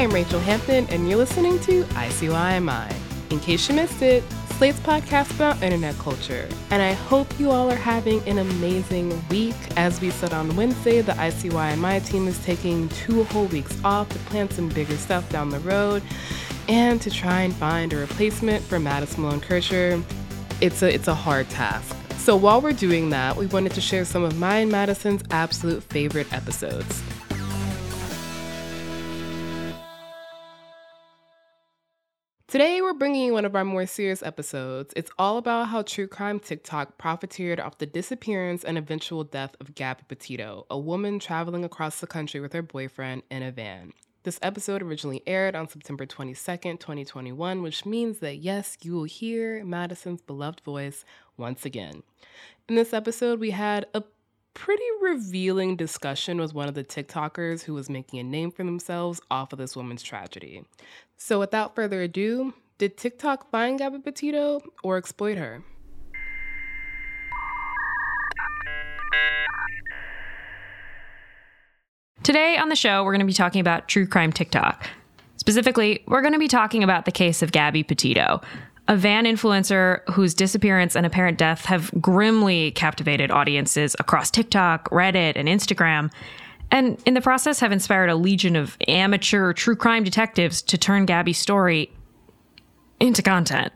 I'm Rachel Hampton, and you're listening to ICYMI. In case you missed it, Slate's podcast about internet culture. And I hope you all are having an amazing week. As we said on Wednesday, the ICYMI team is taking two whole weeks off to plan some bigger stuff down the road and to try and find a replacement for Madison Malone Kircher. It's a, it's a hard task. So while we're doing that, we wanted to share some of my and Madison's absolute favorite episodes. Today, we're bringing you one of our more serious episodes. It's all about how true crime TikTok profiteered off the disappearance and eventual death of Gabby Petito, a woman traveling across the country with her boyfriend in a van. This episode originally aired on September 22nd, 2021, which means that yes, you will hear Madison's beloved voice once again. In this episode, we had a pretty revealing discussion with one of the TikTokers who was making a name for themselves off of this woman's tragedy. So, without further ado, did TikTok find Gabby Petito or exploit her? Today on the show, we're going to be talking about true crime TikTok. Specifically, we're going to be talking about the case of Gabby Petito, a van influencer whose disappearance and apparent death have grimly captivated audiences across TikTok, Reddit, and Instagram, and in the process have inspired a legion of amateur true crime detectives to turn Gabby's story into content.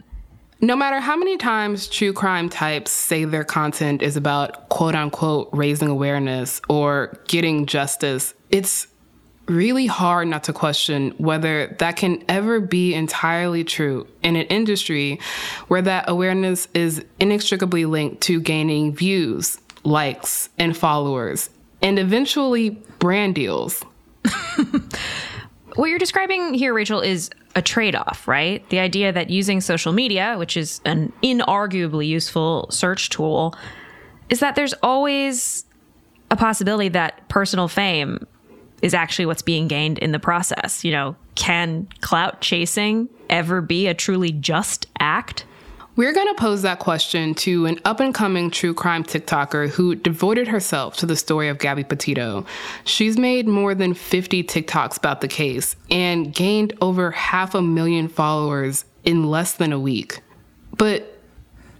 No matter how many times true crime types say their content is about quote unquote raising awareness or getting justice, it's really hard not to question whether that can ever be entirely true in an industry where that awareness is inextricably linked to gaining views, likes, and followers, and eventually brand deals. what you're describing here, Rachel, is a trade off, right? The idea that using social media, which is an inarguably useful search tool, is that there's always a possibility that personal fame is actually what's being gained in the process. You know, can clout chasing ever be a truly just act? We're going to pose that question to an up and coming true crime TikToker who devoted herself to the story of Gabby Petito. She's made more than 50 TikToks about the case and gained over half a million followers in less than a week. But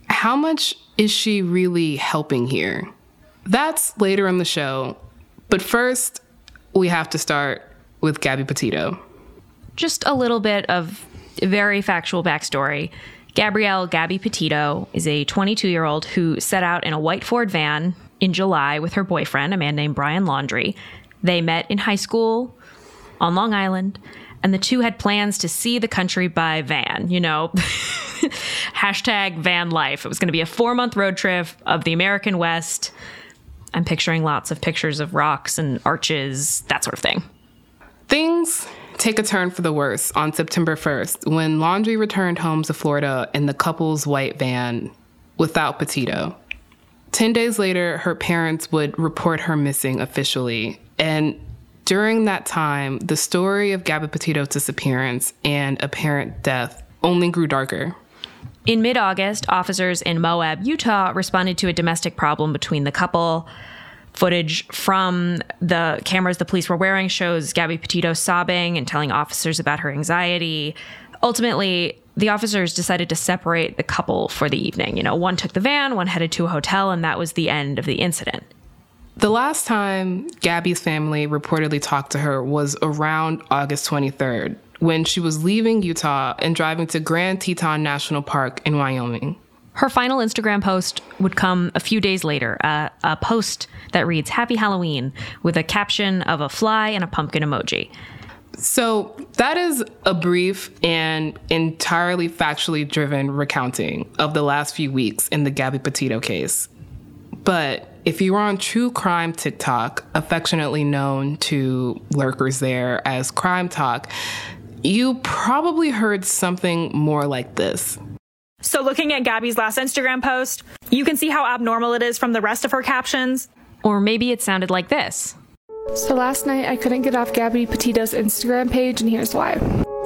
how much is she really helping here? That's later in the show. But first, we have to start with Gabby Petito. Just a little bit of very factual backstory. Gabrielle Gabby Petito is a 22 year old who set out in a white Ford van in July with her boyfriend, a man named Brian Laundrie. They met in high school on Long Island, and the two had plans to see the country by van, you know, hashtag van life. It was going to be a four month road trip of the American West I'm picturing lots of pictures of rocks and arches, that sort of thing. Things take a turn for the worse on September 1st when Laundrie returned home to Florida in the couple's white van without Petito. 10 days later, her parents would report her missing officially. And during that time, the story of Gabby Petito's disappearance and apparent death only grew darker. In mid August, officers in Moab, Utah responded to a domestic problem between the couple. Footage from the cameras the police were wearing shows Gabby Petito sobbing and telling officers about her anxiety. Ultimately, the officers decided to separate the couple for the evening. You know, one took the van, one headed to a hotel, and that was the end of the incident. The last time Gabby's family reportedly talked to her was around August 23rd, when she was leaving Utah and driving to Grand Teton National Park in Wyoming. Her final Instagram post would come a few days later, uh, a post that reads Happy Halloween with a caption of a fly and a pumpkin emoji. So, that is a brief and entirely factually driven recounting of the last few weeks in the Gabby Petito case. But if you are on true crime TikTok, affectionately known to lurkers there as CrimeTok, you probably heard something more like this. So, looking at Gabby's last Instagram post, you can see how abnormal it is from the rest of her captions. Or maybe it sounded like this. So last night I couldn't get off Gabby Petito's Instagram page, and here's why.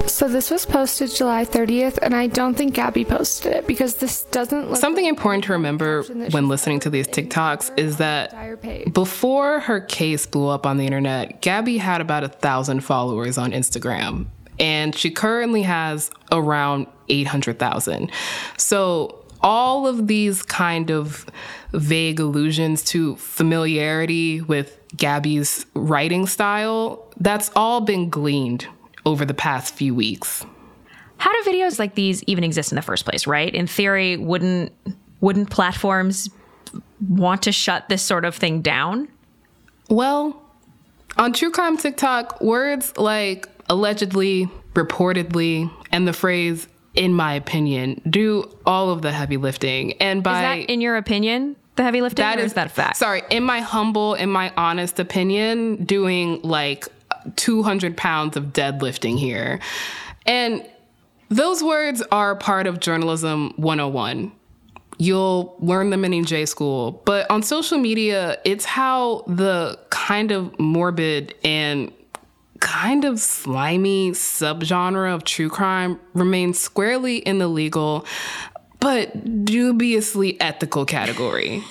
So this was posted July 30th, and I don't think Gabby posted it because this doesn't. Something like important to remember when listening to these TikToks is that before her case blew up on the internet, Gabby had about a thousand followers on Instagram, and she currently has around 800,000. So all of these kind of vague allusions to familiarity with Gabby's writing style, that's all been gleaned over the past few weeks. How do videos like these even exist in the first place, right? In theory, wouldn't wouldn't platforms want to shut this sort of thing down? Well, on true crime TikTok, words like allegedly, reportedly, and the phrase in my opinion, do all of the heavy lifting. And by is that in your opinion, the heavy lifting, that is, is that fact? Sorry, in my humble, in my honest opinion, doing like 200 pounds of deadlifting here. And those words are part of journalism 101. You'll learn them in J school. But on social media, it's how the kind of morbid and kind of slimy subgenre of true crime remains squarely in the legal but dubiously ethical category.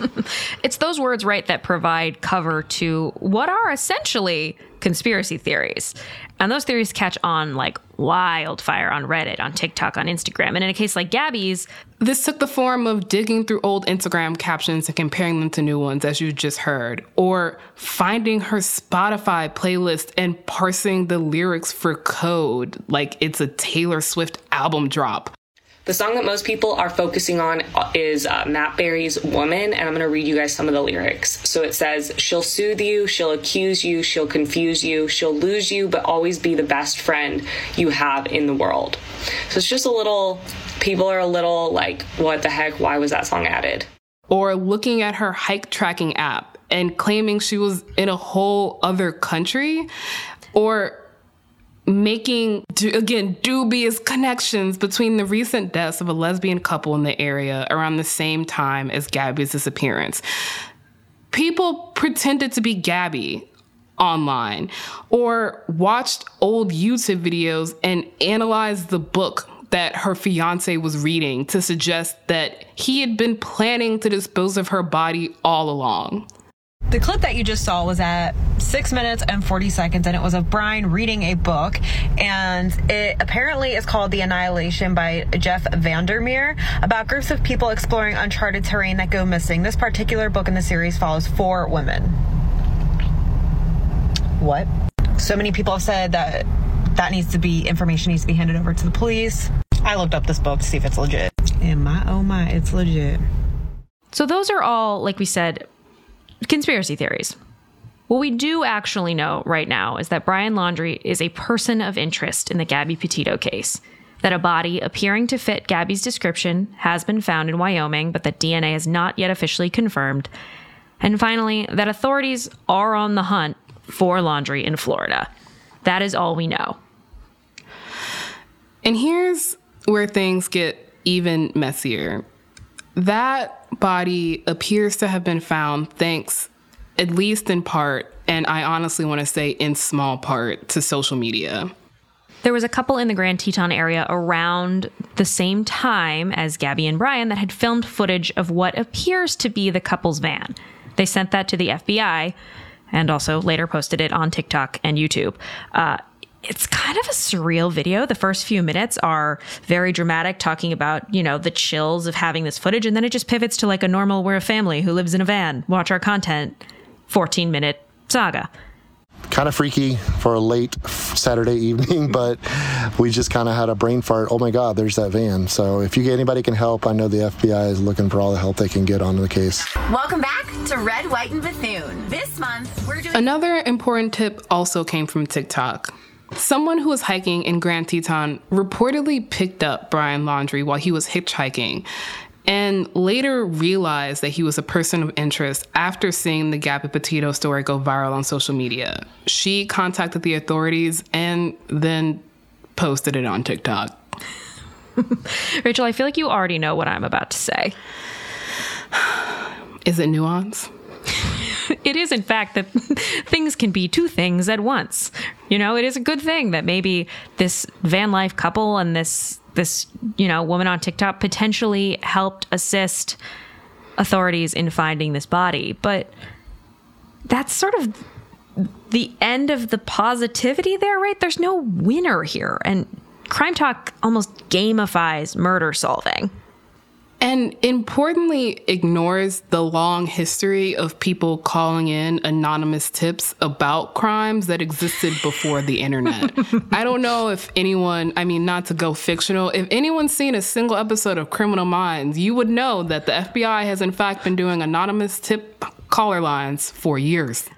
it's those words, right, that provide cover to what are essentially conspiracy theories. And those theories catch on like wildfire on Reddit, on TikTok, on Instagram. And in a case like Gabby's, this took the form of digging through old Instagram captions and comparing them to new ones, as you just heard, or finding her Spotify playlist and parsing the lyrics for code like it's a Taylor Swift album drop. The song that most people are focusing on is uh, Matt Berry's Woman, and I'm going to read you guys some of the lyrics. So it says, She'll soothe you, she'll accuse you, she'll confuse you, she'll lose you, but always be the best friend you have in the world. So it's just a little, people are a little like, what the heck? Why was that song added? Or looking at her hike tracking app and claiming she was in a whole other country. Or making again dubious connections between the recent deaths of a lesbian couple in the area around the same time as Gabby's disappearance. People pretended to be Gabby online or watched old YouTube videos and analyzed the book that her fiance was reading to suggest that he had been planning to dispose of her body all along. The clip that you just saw was at six minutes and 40 seconds, and it was of Brian reading a book. And it apparently is called The Annihilation by Jeff Vandermeer about groups of people exploring uncharted terrain that go missing. This particular book in the series follows four women. What? So many people have said that that needs to be information needs to be handed over to the police. I looked up this book to see if it's legit. And my oh my, it's legit. So those are all, like we said, conspiracy theories. What we do actually know right now is that Brian Laundrie is a person of interest in the Gabby Petito case. That a body appearing to fit Gabby's description has been found in Wyoming, but that DNA has not yet officially confirmed. And finally, that authorities are on the hunt for Laundrie in Florida. That is all we know. And here's where things get even messier. That body appears to have been found thanks, at least in part, and I honestly want to say in small part, to social media. There was a couple in the Grand Teton area around the same time as Gabby and Brian that had filmed footage of what appears to be the couple's van. They sent that to the FBI and also later posted it on TikTok and YouTube. Uh, it's kind of a surreal video. The first few minutes are very dramatic, talking about, you know, the chills of having this footage. And then it just pivots to like a normal, we're a family who lives in a van, watch our content, 14 minute saga. Kind of freaky for a late Saturday evening, but we just kind of had a brain fart. Oh my God, there's that van. So if you anybody can help, I know the FBI is looking for all the help they can get onto the case. Welcome back to Red, White, and Bethune. This month, we're doing. Another important tip also came from TikTok Someone who was hiking in Grand Teton reportedly picked up Brian Laundrie while he was hitchhiking and later realized that he was a person of interest after seeing the Gabby Petito story go viral on social media. She contacted the authorities and then posted it on TikTok. Rachel, I feel like you already know what I'm about to say. Is it nuance? it is, in fact, that things can be two things at once. You know, it is a good thing that maybe this van life couple and this this, you know, woman on TikTok potentially helped assist authorities in finding this body. But that's sort of the end of the positivity there, right? There's no winner here. And CrimeTok almost gamifies murder solving and importantly ignores the long history of people calling in anonymous tips about crimes that existed before the internet. I don't know if anyone, I mean, not to go fictional, if anyone's seen a single episode of Criminal Minds, you would know that the FBI has in fact been doing anonymous tip caller lines for years.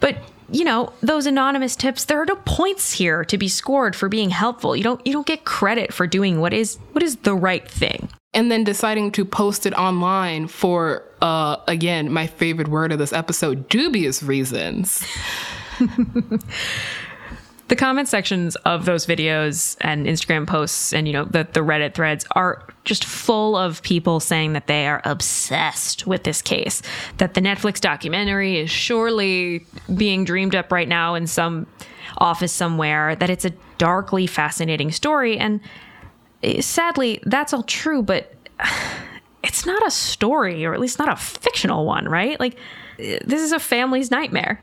But you know those anonymous tips there are no points here to be scored for being helpful you don't you don't get credit for doing what is what is the right thing and then deciding to post it online for uh again my favorite word of this episode dubious reasons. The comment sections of those videos and Instagram posts and you know the the Reddit threads are just full of people saying that they are obsessed with this case that the Netflix documentary is surely being dreamed up right now in some office somewhere that it's a darkly fascinating story and sadly that's all true but it's not a story or at least not a fictional one right like eh, this is a family's nightmare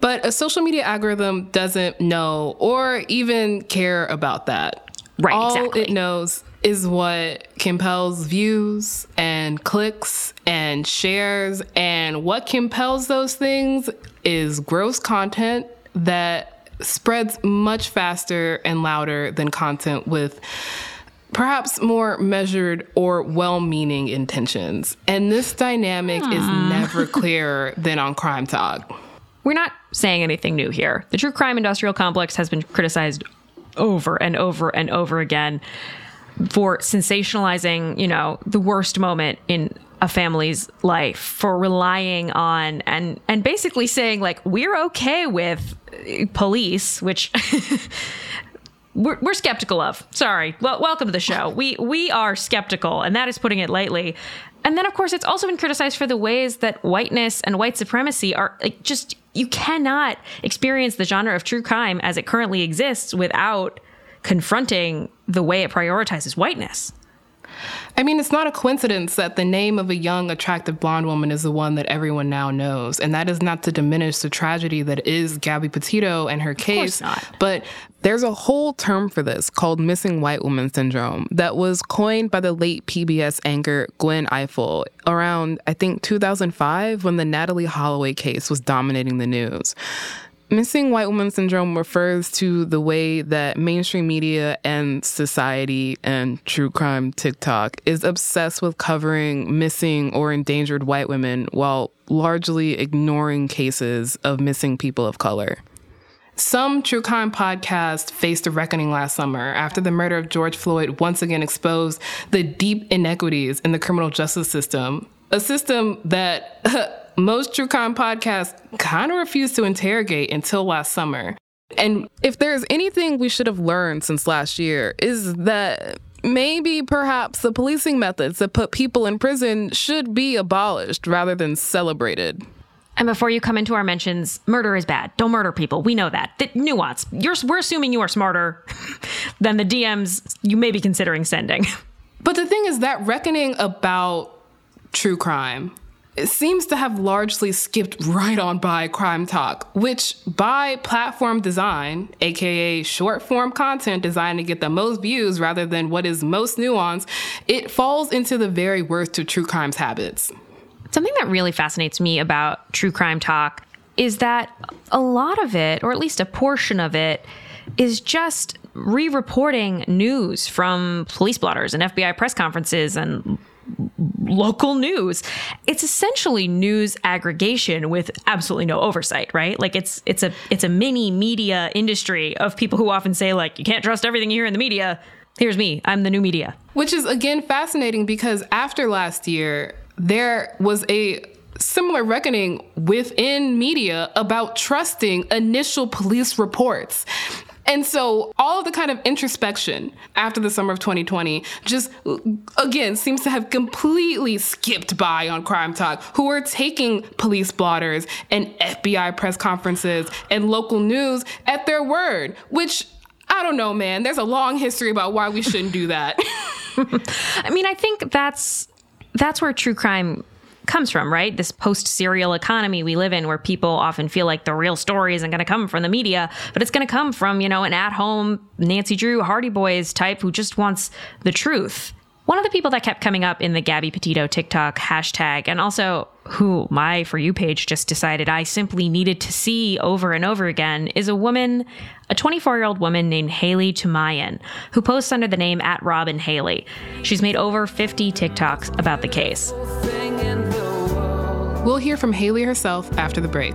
but a social media algorithm doesn't know or even care about that. Right, All exactly. it knows is what compels views and clicks and shares. And what compels those things is gross content that spreads much faster and louder than content with perhaps more measured or well meaning intentions. And this dynamic hmm. is never clearer than on CrimeTok. We're not saying anything new here. The true crime industrial complex has been criticized over and over and over again for sensationalizing, you know, the worst moment in a family's life, for relying on and and basically saying like we're okay with police, which we're, we're skeptical of. Sorry. Well, welcome to the show. We we are skeptical, and that is putting it lightly. And then, of course, it's also been criticized for the ways that whiteness and white supremacy are like just you cannot experience the genre of true crime as it currently exists without confronting the way it prioritizes whiteness. I mean, it's not a coincidence that the name of a young, attractive blonde woman is the one that everyone now knows. And that is not to diminish the tragedy that is Gabby Petito and her case. But there's a whole term for this called missing white woman syndrome that was coined by the late PBS anchor Gwen Ifill around, I think, 2005 when the Natalee Holloway case was dominating the news. Missing white woman syndrome refers to the way that mainstream media and society and true crime TikTok is obsessed with covering missing or endangered white women while largely ignoring cases of missing people of color. Some true crime podcasts faced a reckoning last summer after the murder of George Floyd once again exposed the deep inequities in the criminal justice system, a system that most true crime podcasts kind of refused to interrogate until last summer. And if there's anything we should have learned since last year, is that maybe perhaps the policing methods that put people in prison should be abolished rather than celebrated. And before you come into our mentions, murder is bad. Don't murder people. We know that. The nuance. You're, we're assuming you are smarter than the DMs you may be considering sending. But the thing is that reckoning about true crime it seems to have largely skipped right on by CrimeTok, which by platform design, aka short form content designed to get the most views rather than what is most nuanced, it falls into the very worst of true crime's habits. Something that really fascinates me about True CrimeTok is that a lot of it, or at least a portion of it, is just re reporting news from police blotters and FBI press conferences and local news. It's essentially news aggregation with absolutely no oversight, right? Like it's it's a it's a mini media industry of people who often say like you can't trust everything you hear in the media. Here's me. I'm the new media. Which is again fascinating because after last year there was a similar reckoning within media about trusting initial police reports. And so all of the kind of introspection after the summer of 2020 just again seems to have completely skipped by on CrimeTok, who are taking police blotters and FBI press conferences and local news at their word, which I don't know, man. There's a long history about why we shouldn't do that. I mean, I think that's that's where true crime comes from, right? This post serial economy we live in where people often feel like the real story isn't going to come from the media, but it's going to come from, you know, an at home Nancy Drew Hardy Boys type who just wants the truth. One of the people that kept coming up in the Gabby Petito TikTok hashtag, and also who my For You page just decided I simply needed to see over and over again, is a woman, a 24 year old woman named Haley Toumaian, who posts under the name at Robin Haley. She's made over 50 TikToks about the case. We'll hear from Haley herself after the break.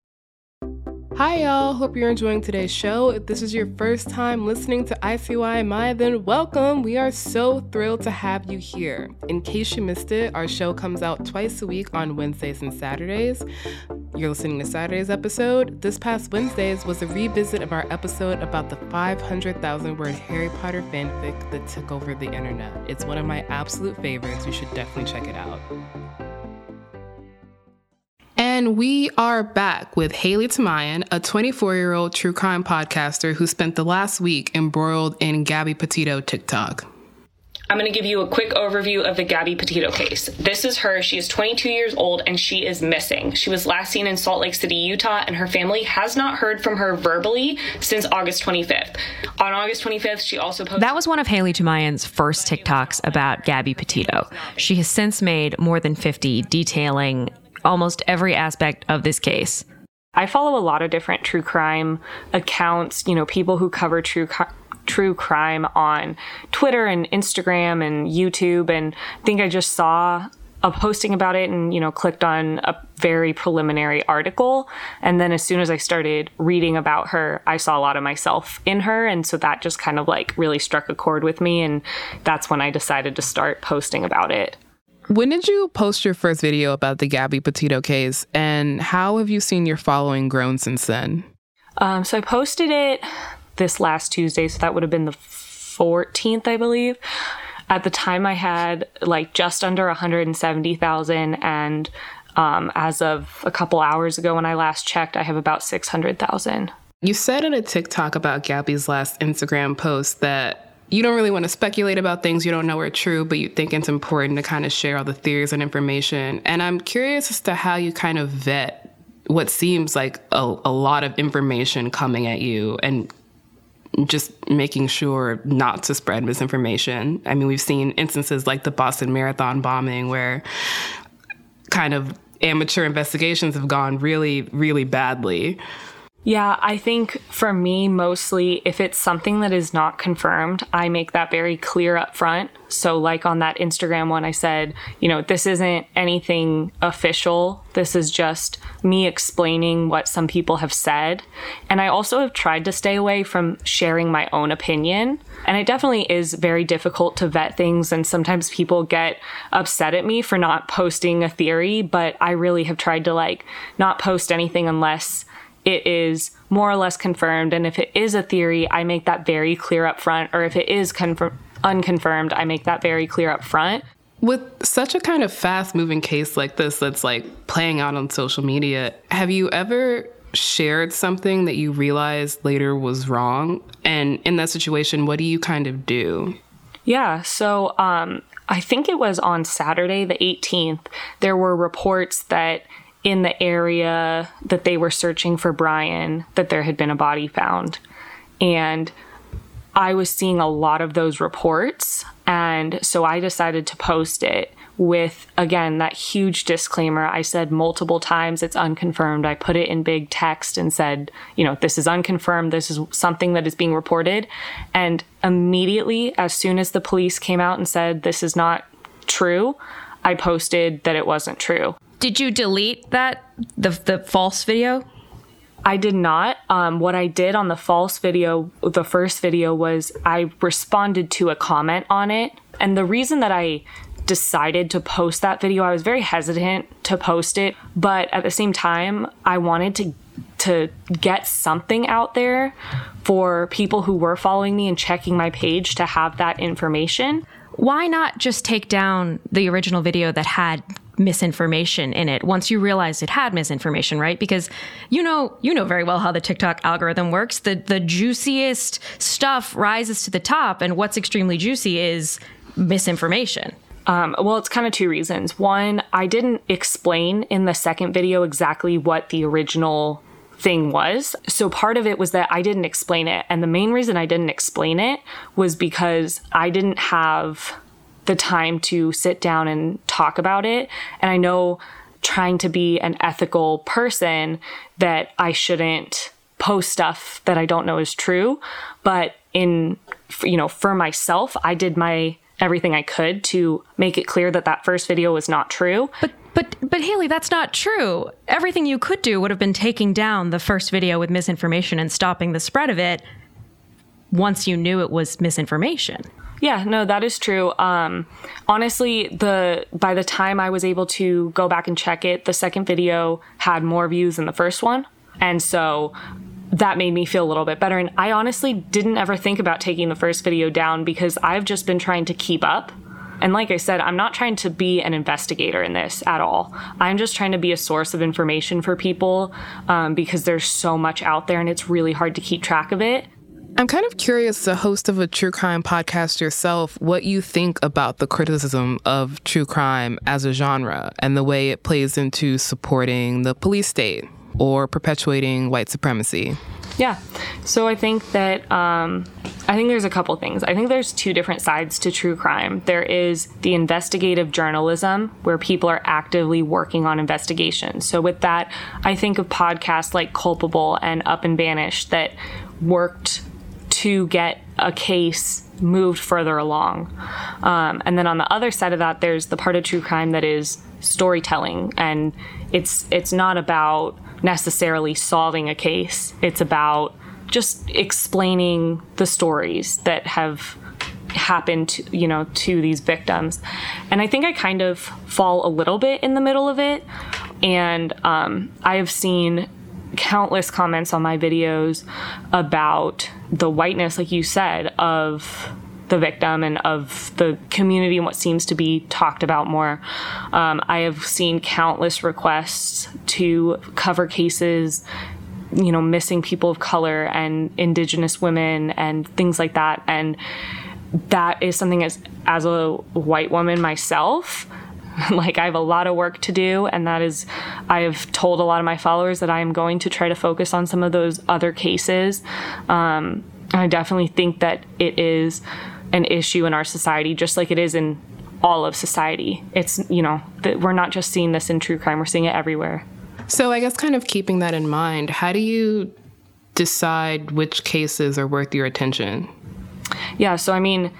Hi, y'all. Hope you're enjoying today's show. If this is your first time listening to ICYMI, then welcome. We are so thrilled to have you here. In case you missed it, our show comes out twice a week on Wednesdays and Saturdays. You're listening to Saturday's episode. This past Wednesday's was a revisit of our episode about the 500,000 word Harry Potter fanfic that took over the internet. It's one of my absolute favorites. You should definitely check it out. And we are back with Haley Toumaian, a 24 year old true crime podcaster who spent the last week embroiled in Gabby Petito TikTok. I'm going to give you a quick overview of the Gabby Petito case. This is her. She is 22 years old and she is missing. She was last seen in Salt Lake City, Utah, and her family has not heard from her verbally since August 25th. On August 25th, she also posted. That was one of Haley Toumaian's first TikToks about Gabby Petito. She has since made more than 50 detailing almost every aspect of this case. I follow a lot of different true crime accounts, you know, people who cover true true crime on Twitter and Instagram and YouTube and I think I just saw a posting about it and you know clicked on a very preliminary article and then as soon as I started reading about her I saw a lot of myself in her and so that just kind of like really struck a chord with me and that's when I decided to start posting about it. When did you post your first video about the Gabby Petito case, and how have you seen your following grown since then? Um, so I posted it this last Tuesday, so that would have been the 14th, I believe. At the time, I had like just under 170,000, and um, as of a couple hours ago, when I last checked, I have about 600,000. You said in a TikTok about Gabby's last Instagram post that you don't really want to speculate about things you don't know are true, but you think it's important to kind of share all the theories and information. And I'm curious as to how you kind of vet what seems like a, a lot of information coming at you and just making sure not to spread misinformation. I mean, we've seen instances like the Boston Marathon bombing where kind of amateur investigations have gone really, really badly. Yeah, I think for me, mostly if it's something that is not confirmed, I make that very clear up front. So, like on that Instagram one, I said, you know, this isn't anything official. This is just me explaining what some people have said. And I also have tried to stay away from sharing my own opinion. And it definitely is very difficult to vet things. And sometimes people get upset at me for not posting a theory, but I really have tried to like not post anything unless it is more or less confirmed. And if it is a theory, I make that very clear up front. Or if it is confir- unconfirmed, I make that very clear up front. With such a kind of fast moving case like this that's like playing out on social media, have you ever shared something that you realized later was wrong? And in that situation, what do you kind of do? Yeah. So um, I think it was on Saturday, the 18th, there were reports that in the area that they were searching for Brian that there had been a body found. And I was seeing a lot of those reports. And so I decided to post it with, again, that huge disclaimer. I said multiple times it's unconfirmed. I put it in big text and said, you know, this is unconfirmed. This is something that is being reported. And immediately, as soon as the police came out and said this is not true, I posted that it wasn't true. Did you delete that the the false video? I did not. Um, what I did on the false video, the first video, was I responded to a comment on it. And the reason that I decided to post that video, I was very hesitant to post it, but at the same time, I wanted to to get something out there for people who were following me and checking my page to have that information. Why not just take down the original video that had misinformation in it once you realized it had misinformation, right? Because you know, you know very well how the TikTok algorithm works. The the juiciest stuff rises to the top and what's extremely juicy is misinformation. Um, well, it's kind of two reasons. One, I didn't explain in the second video exactly what the original thing was. So part of it was that I didn't explain it. And the main reason I didn't explain it was because I didn't have the time to sit down and talk about it. And I know trying to be an ethical person that I shouldn't post stuff that I don't know is true. But in, you know, for myself, I did my everything I could to make it clear that that first video was not true. But but but Haley, that's not true. Everything you could do would have been taking down the first video with misinformation and stopping the spread of it once you knew it was misinformation. Yeah, no, that is true. Um, honestly, the by the time I was able to go back and check it, the second video had more views than the first one, and so that made me feel a little bit better. And I honestly didn't ever think about taking the first video down because I've just been trying to keep up. And like I said, I'm not trying to be an investigator in this at all. I'm just trying to be a source of information for people um, because there's so much out there and it's really hard to keep track of it. I'm kind of curious, a host of a true crime podcast yourself, what you think about the criticism of true crime as a genre and the way it plays into supporting the police state or perpetuating white supremacy. Yeah. So I think that um, I think there's a couple things. I think there's two different sides to true crime. There is the investigative journalism where people are actively working on investigations. So with that, I think of podcasts like Culpable and Up and Vanished that worked to get a case moved further along. Um, and then on the other side of that, there's the part of true crime that is storytelling, and it's it's not about necessarily solving a case. It's about just explaining the stories that have happened to, you know to these victims and i think i kind of fall a little bit in the middle of it and um, i have seen countless comments on my videos about the whiteness, like you said, of the victim and of the community and what seems to be talked about more. Um, I have seen countless requests to cover cases, you know, missing people of color and indigenous women and things like that. And that is something as as a white woman myself like I have a lot of work to do and that is I have told a lot of my followers that I am going to try to focus on some of those other cases. Um, I definitely think that it is an issue in our society just like it is in all of society. It's you know that we're not just seeing this in true crime we're seeing it everywhere. So I guess kind of keeping that in mind how do you decide which cases are worth your attention? Yeah so I mean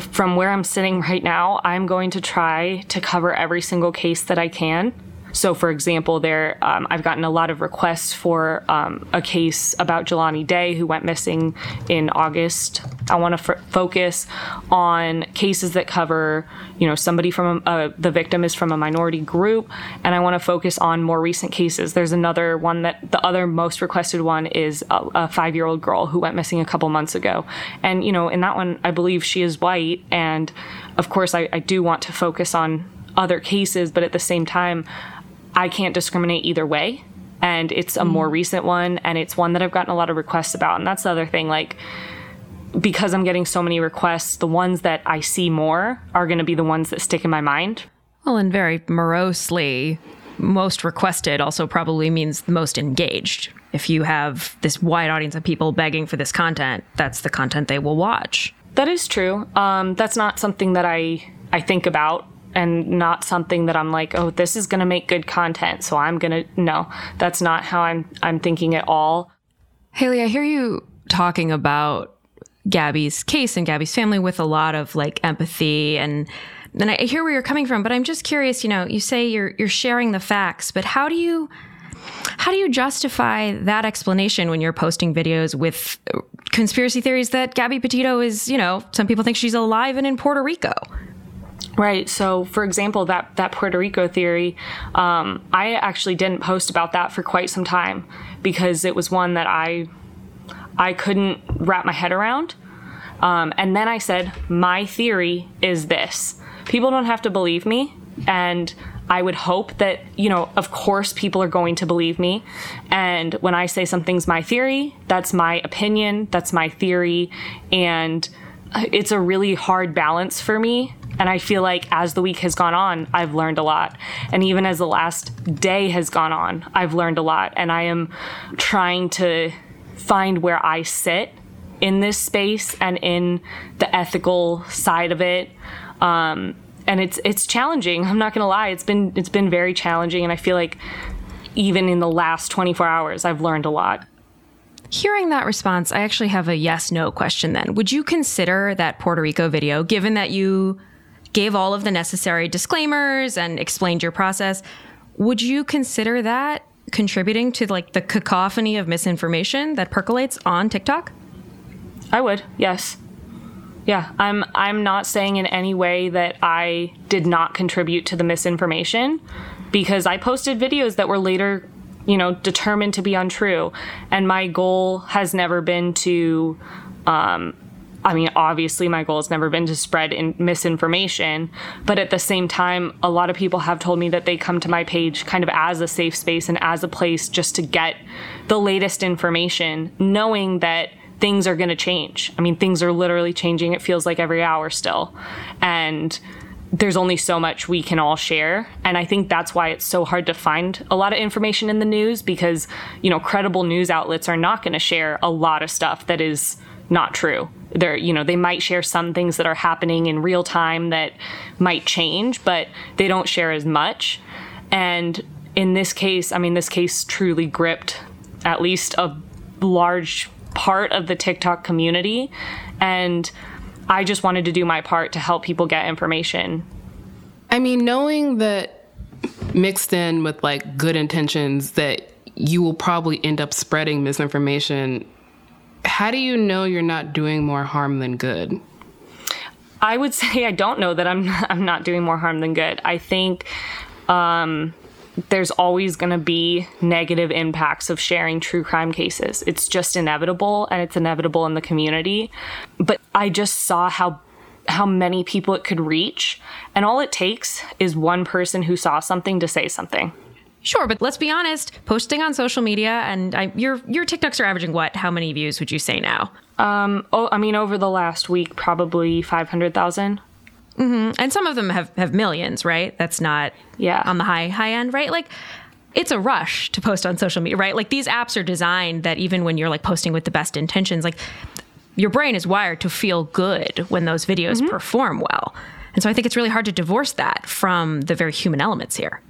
from where I'm sitting right now, I'm going to try to cover every single case that I can. So, for example, there um, I've gotten a lot of requests for um, a case about Jelani Day who went missing in August. I want to f- focus on cases that cover, you know, somebody from a, the victim is from a minority group, and I want to focus on more recent cases. There's another one that the other most requested one is a, a five year old girl who went missing a couple months ago, and you know, in that one, I believe she is white, and of course, I, I do want to focus on other cases, but at the same time, I can't discriminate either way. And it's a more mm. recent one, and it's one that I've gotten a lot of requests about. And that's the other thing. Like, because I'm getting so many requests, the ones that I see more are going to be the ones that stick in my mind. Well, and very morosely, most requested also probably means the most engaged. If you have this wide audience of people begging for this content, that's the content they will watch. That is true. Um, that's not something that I I think about and not something that I'm like, oh, this is going to make good content, so I'm going to no. That's not how I'm I'm thinking at all. Haley, I hear you talking about Gabby's case and Gabby's family with a lot of like empathy and then I hear where you're coming from, but I'm just curious, you know, you say you're you're sharing the facts, but how do you how do you justify that explanation when you're posting videos with conspiracy theories that Gabby Petito is, you know, some people think she's alive and in Puerto Rico? Right. So, for example, that that Puerto Rico theory, um, I actually didn't post about that for quite some time because it was one that I I couldn't wrap my head around. Um, and then I said, my theory is this: people don't have to believe me, and I would hope that you know, of course, people are going to believe me. And when I say something's my theory, that's my opinion, that's my theory, and it's a really hard balance for me and I feel like as the week has gone on, I've learned a lot. And even as the last day has gone on, I've learned a lot. And I am trying to find where I sit in this space and in the ethical side of it. Um, and it's it's challenging. I'm not gonna lie. It's been it's been very challenging, and I feel like even in the last 24 hours, I've learned a lot. Hearing that response, I actually have a yes no question then. Would you consider that Puerto Rico video, given that you gave all of the necessary disclaimers and explained your process. Would you consider that contributing to like the cacophony of misinformation that percolates on TikTok? I would. Yes. Yeah, I'm I'm not saying in any way that I did not contribute to the misinformation because I posted videos that were later, you know, determined to be untrue and my goal has never been to um, I mean, obviously, my goal has never been to spread in misinformation, but at the same time, a lot of people have told me that they come to my page kind of as a safe space and as a place just to get the latest information, knowing that things are going to change. I mean, things are literally changing. It feels like every hour still. And there's only so much we can all share. And I think that's why it's so hard to find a lot of information in the news because, you know, credible news outlets are not going to share a lot of stuff that is not true. They're, you know, they might share some things that are happening in real time that might change, but they don't share as much. And in this case, I mean, this case truly gripped at least a large part of the TikTok community. And I just wanted to do my part to help people get information. I mean, knowing that mixed in with like good intentions that you will probably end up spreading misinformation how do you know you're not doing more harm than good? I would say I don't know that I'm I'm not doing more harm than good. I think um, there's always going to be negative impacts of sharing true crime cases. It's just inevitable, and it's inevitable in the community. But I just saw how how many people it could reach, and all it takes is one person who saw something to say something. Sure, but let's be honest. Posting on social media and I, your your TikToks are averaging what? How many views would you say now? Um, oh, I mean, over the last week, probably five hundred thousand. Mm-hmm. And some of them have have millions, right? That's not yeah on the high high end, right? Like it's a rush to post on social media, right? Like these apps are designed that even when you're like posting with the best intentions, like your brain is wired to feel good when those videos mm-hmm. perform well. And so I think it's really hard to divorce that from the very human elements here.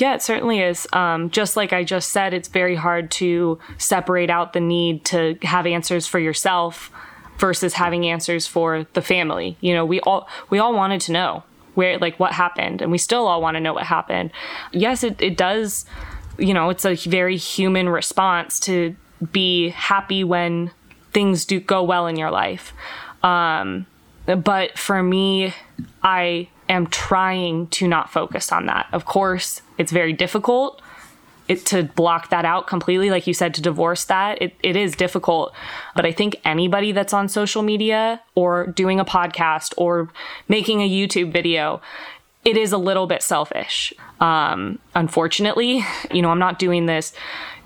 Yeah, it certainly is. Um, just like I just said, it's very hard to separate out the need to have answers for yourself versus having answers for the family. You know, we all we all wanted to know where like what happened, and we still all want to know what happened. Yes, it, it does. You know, it's a very human response to be happy when things do go well in your life. Um, but for me, I am trying to not focus on that. Of course, it's very difficult it, to block that out completely. Like you said, to divorce that, it, it is difficult. But I think anybody that's on social media or doing a podcast or making a YouTube video, it is a little bit selfish. Um, unfortunately, you know, I'm not doing this.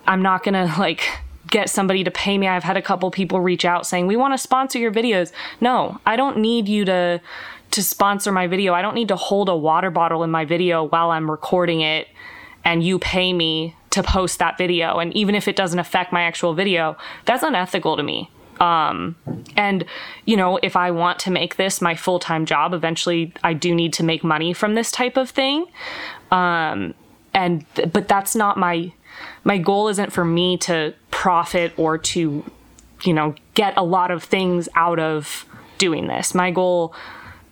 I'm not going to like get somebody to pay me. I've had a couple people reach out saying, "We want to sponsor your videos." No, I don't need you to to sponsor my video. I don't need to hold a water bottle in my video while I'm recording it and you pay me to post that video. And even if it doesn't affect my actual video, that's unethical to me. Um, and you know, if I want to make this my full time job, eventually I do need to make money from this type of thing. Um, and but that's not my my goal. Isn't for me to profit or to you know get a lot of things out of doing this. My goal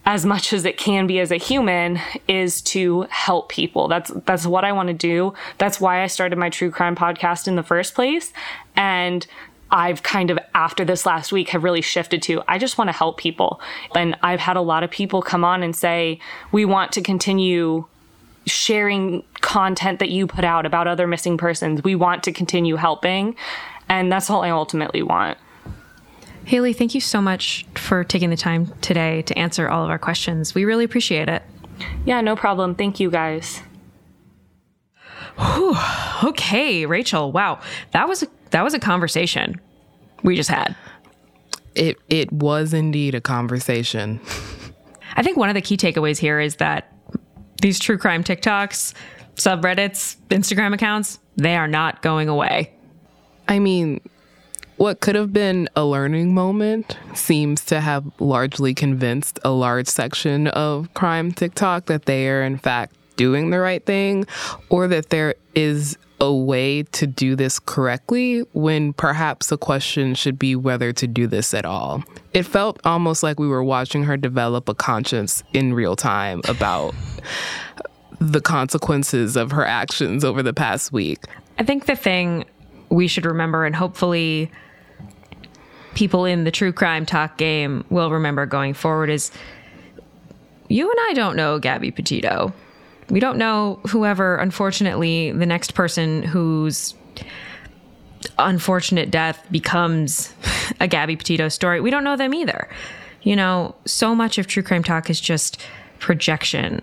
as much as it can be as a human is to help people. That's that's what I want to do. That's why I started my true crime podcast in the first place. And I've kind of after this last week have really shifted to I just want to help people. And I've had a lot of people come on and say, "We want to continue sharing content that you put out about other missing persons. We want to continue helping." And that's all I ultimately want. Haley, thank you so much for taking the time today to answer all of our questions. We really appreciate it. Yeah, no problem. Thank you guys. Whew. Okay, Rachel. Wow, that was a, that was a conversation we just had. It it was indeed a conversation. I think one of the key takeaways here is that these true crime TikToks, subreddits, Instagram accounts, they are not going away. I mean, what could have been a learning moment seems to have largely convinced a large section of crime TikTok that they are, in fact, doing the right thing or that there is a way to do this correctly when perhaps the question should be whether to do this at all. It felt almost like we were watching her develop a conscience in real time about the consequences of her actions over the past week. I think the thing we should remember, and hopefully people in the true crime talk game will remember going forward is you and I don't know Gabby Petito. We don't know whoever, unfortunately, the next person whose unfortunate death becomes a Gabby Petito story. We don't know them either. You know, so much of true crime talk is just projection,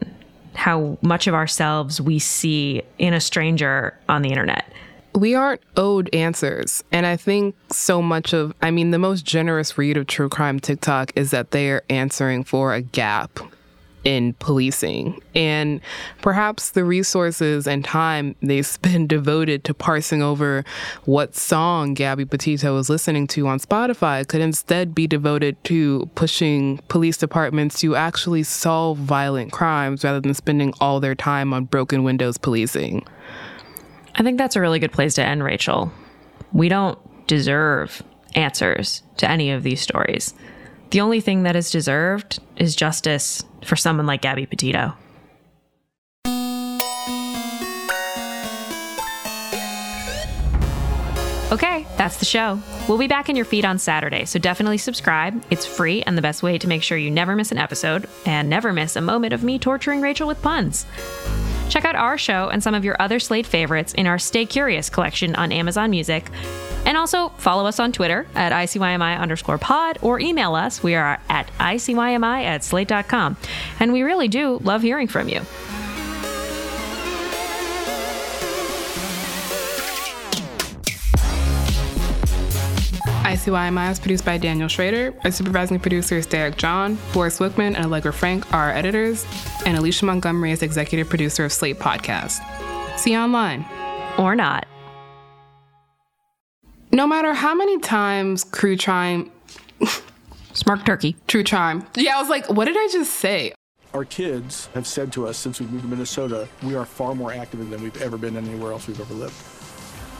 how much of ourselves we see in a stranger on the internet we aren't owed answers. And I think so much of, I mean, the most generous read of true crime TikTok is that they're answering for a gap in policing. And perhaps the resources and time they spend devoted to parsing over what song Gabby Petito is listening to on Spotify could instead be devoted to pushing police departments to actually solve violent crimes rather than spending all their time on broken windows policing. I think that's a really good place to end, Rachel. We don't deserve answers to any of these stories. The only thing that is deserved is justice for someone like Gabby Petito. Okay, that's the show. We'll be back in your feed on Saturday, so definitely subscribe. It's free and the best way to make sure you never miss an episode and never miss a moment of me torturing Rachel with puns. Check out our show and some of your other Slate favorites in our Stay Curious collection on Amazon Music. And also follow us on Twitter at ICYMI underscore pod or email us. We are at ICYMI at slate.com. And we really do love hearing from you. ICYMI is produced by Daniel Schrader. Our supervising producer is Derek John. Boris Wickman and Allegra Frank are our editors. And Alicia Montgomery is executive producer of Slate Podcast. See you online. Or not. No matter how many times crew chime. Smart turkey. True Chime. Yeah, I was like, what did I just say? Our kids have said to us since we moved to Minnesota, we are far more active than we've ever been anywhere else we've ever lived.